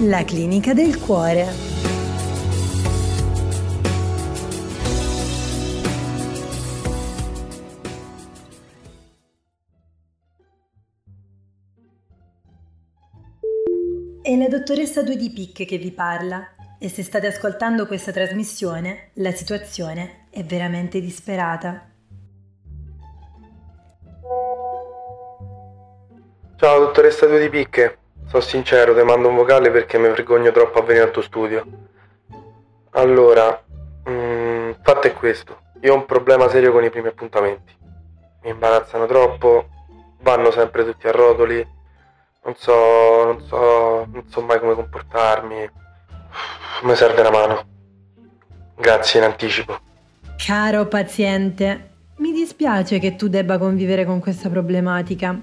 La clinica del cuore. È la dottoressa Due di Pic che vi parla e se state ascoltando questa trasmissione la situazione è veramente disperata. Ciao dottoressa Due di Picche, sono sincero, ti mando un vocale perché mi vergogno troppo a venire al tuo studio. Allora, mm, fatto è questo, io ho un problema serio con i primi appuntamenti. Mi imbarazzano troppo, vanno sempre tutti a rotoli, non so, non so, non so mai come comportarmi. Mi serve una mano. Grazie in anticipo. Caro paziente, mi dispiace che tu debba convivere con questa problematica,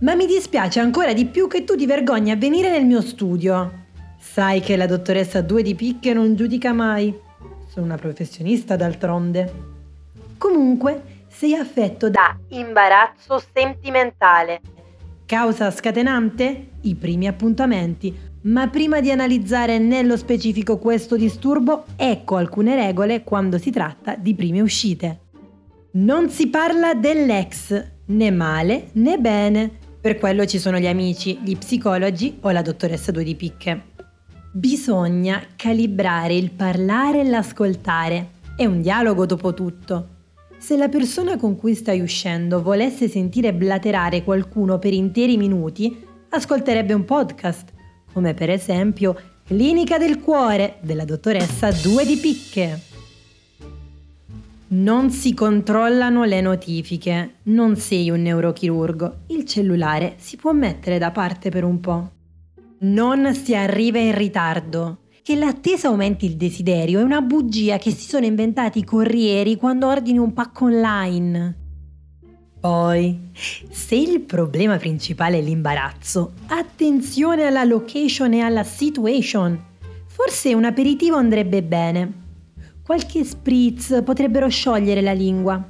ma mi dispiace ancora di più che tu ti vergogni a venire nel mio studio. Sai che la dottoressa Due di Picche non giudica mai. Sono una professionista d'altronde. Comunque, sei affetto da imbarazzo sentimentale. Causa scatenante? I primi appuntamenti. Ma prima di analizzare nello specifico questo disturbo, ecco alcune regole quando si tratta di prime uscite. Non si parla dell'ex, né male né bene. Per quello ci sono gli amici, gli psicologi o la dottoressa Due di Picche. Bisogna calibrare il parlare e l'ascoltare. È un dialogo dopo tutto. Se la persona con cui stai uscendo volesse sentire blaterare qualcuno per interi minuti, ascolterebbe un podcast, come per esempio Clinica del cuore della dottoressa Due di Picche. Non si controllano le notifiche, non sei un neurochirurgo, il cellulare si può mettere da parte per un po'. Non si arriva in ritardo. Che l'attesa aumenti il desiderio è una bugia che si sono inventati i corrieri quando ordini un pacco online. Poi, se il problema principale è l'imbarazzo, attenzione alla location e alla situation. Forse un aperitivo andrebbe bene. Qualche spritz potrebbero sciogliere la lingua.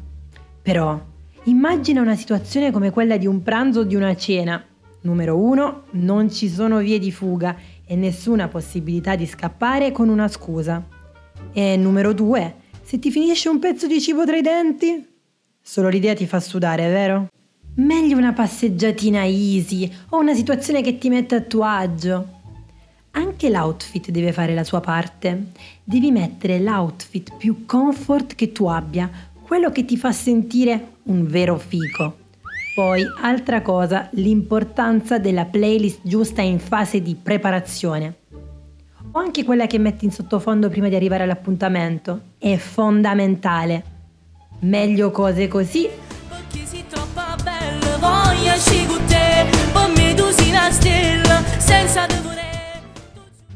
Però, immagina una situazione come quella di un pranzo o di una cena. Numero 1. Non ci sono vie di fuga e nessuna possibilità di scappare con una scusa. E numero 2. Se ti finisce un pezzo di cibo tra i denti? Solo l'idea ti fa sudare, vero? Meglio una passeggiatina easy o una situazione che ti mette a tuo agio. Anche l'outfit deve fare la sua parte. Devi mettere l'outfit più comfort che tu abbia, quello che ti fa sentire un vero fico. Poi, altra cosa, l'importanza della playlist giusta in fase di preparazione. O anche quella che metti in sottofondo prima di arrivare all'appuntamento. È fondamentale. Meglio cose così Perché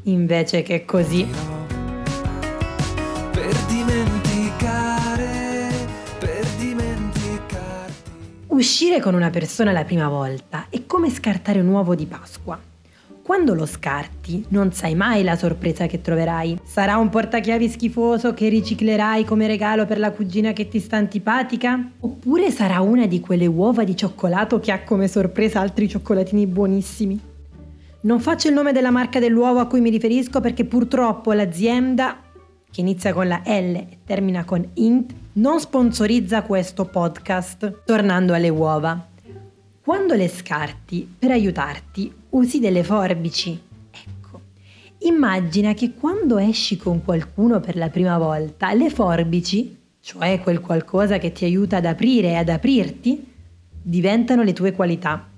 invece che così. Per dimenticare, per dimenticarti. Uscire con una persona la prima volta è come scartare un uovo di Pasqua. Quando lo scarti non sai mai la sorpresa che troverai. Sarà un portachiavi schifoso che riciclerai come regalo per la cugina che ti sta antipatica? Oppure sarà una di quelle uova di cioccolato che ha come sorpresa altri cioccolatini buonissimi? Non faccio il nome della marca dell'uovo a cui mi riferisco perché purtroppo l'azienda, che inizia con la L e termina con int, non sponsorizza questo podcast. Tornando alle uova. Quando le scarti, per aiutarti, usi delle forbici. Ecco, immagina che quando esci con qualcuno per la prima volta, le forbici, cioè quel qualcosa che ti aiuta ad aprire e ad aprirti, diventano le tue qualità.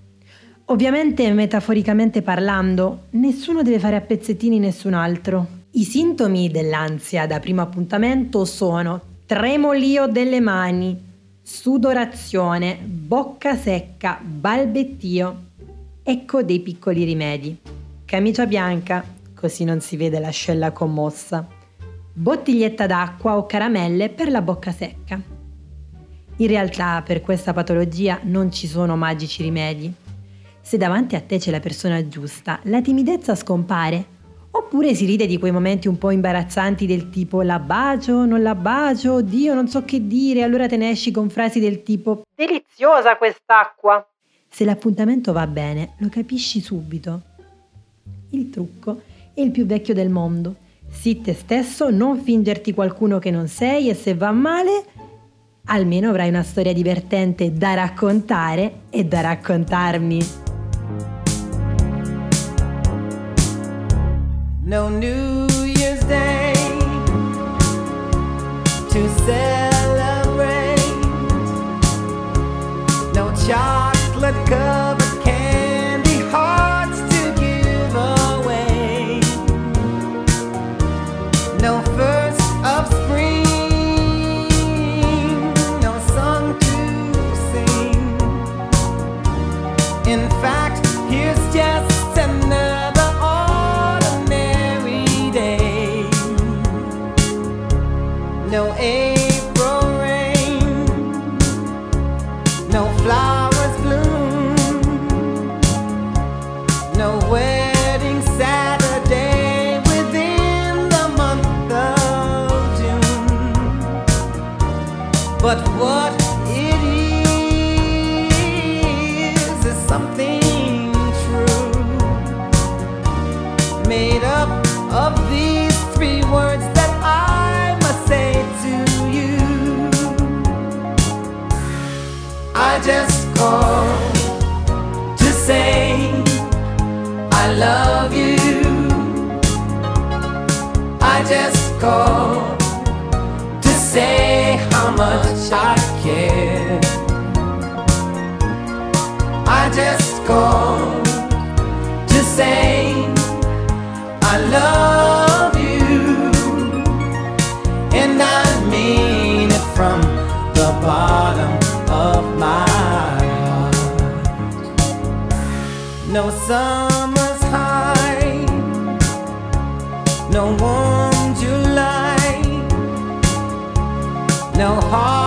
Ovviamente, metaforicamente parlando, nessuno deve fare a pezzettini nessun altro. I sintomi dell'ansia da primo appuntamento sono tremolio delle mani, sudorazione, bocca secca, balbettio. Ecco dei piccoli rimedi. Camicia bianca, così non si vede l'ascella commossa. Bottiglietta d'acqua o caramelle per la bocca secca. In realtà per questa patologia non ci sono magici rimedi. Se davanti a te c'è la persona giusta, la timidezza scompare. Oppure si ride di quei momenti un po' imbarazzanti del tipo la bacio, non la bacio, oddio, non so che dire, allora te ne esci con frasi del tipo deliziosa quest'acqua. Se l'appuntamento va bene, lo capisci subito. Il trucco è il più vecchio del mondo. Sii te stesso, non fingerti qualcuno che non sei e se va male, almeno avrai una storia divertente da raccontare e da raccontarmi. No New Year's Day to celebrate. No chocolate covered But what it is is something true, made up of these three words that I must say to you. I just called to say I love you. I just called much I care. I just called to say I love you, and I mean it from the bottom of my heart. No summer's high, no warm July, no harvest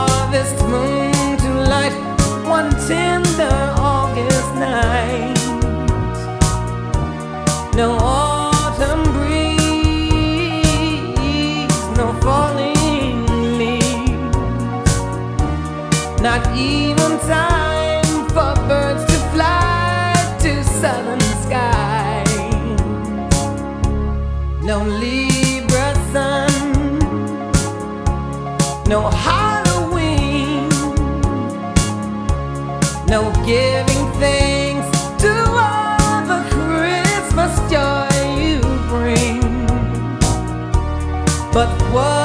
no Halloween, no giving thanks to all the Christmas joy you bring. But what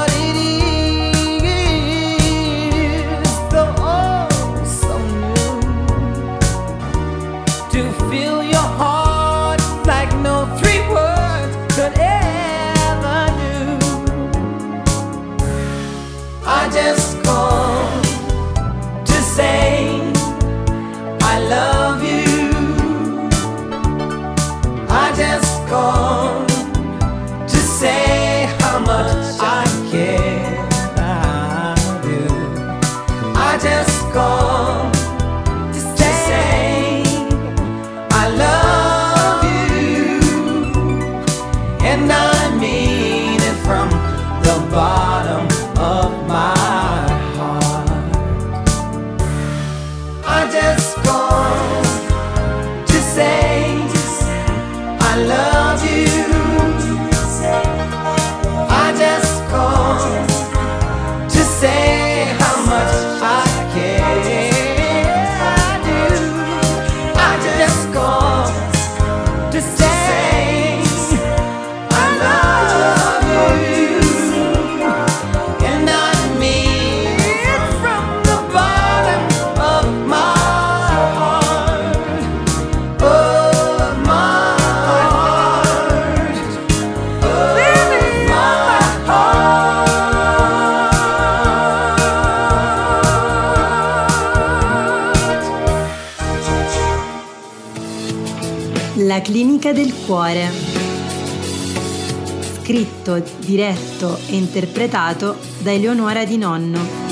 and I mean it from the bottom La clinica del cuore. Scritto, diretto e interpretato da Eleonora Di Nonno.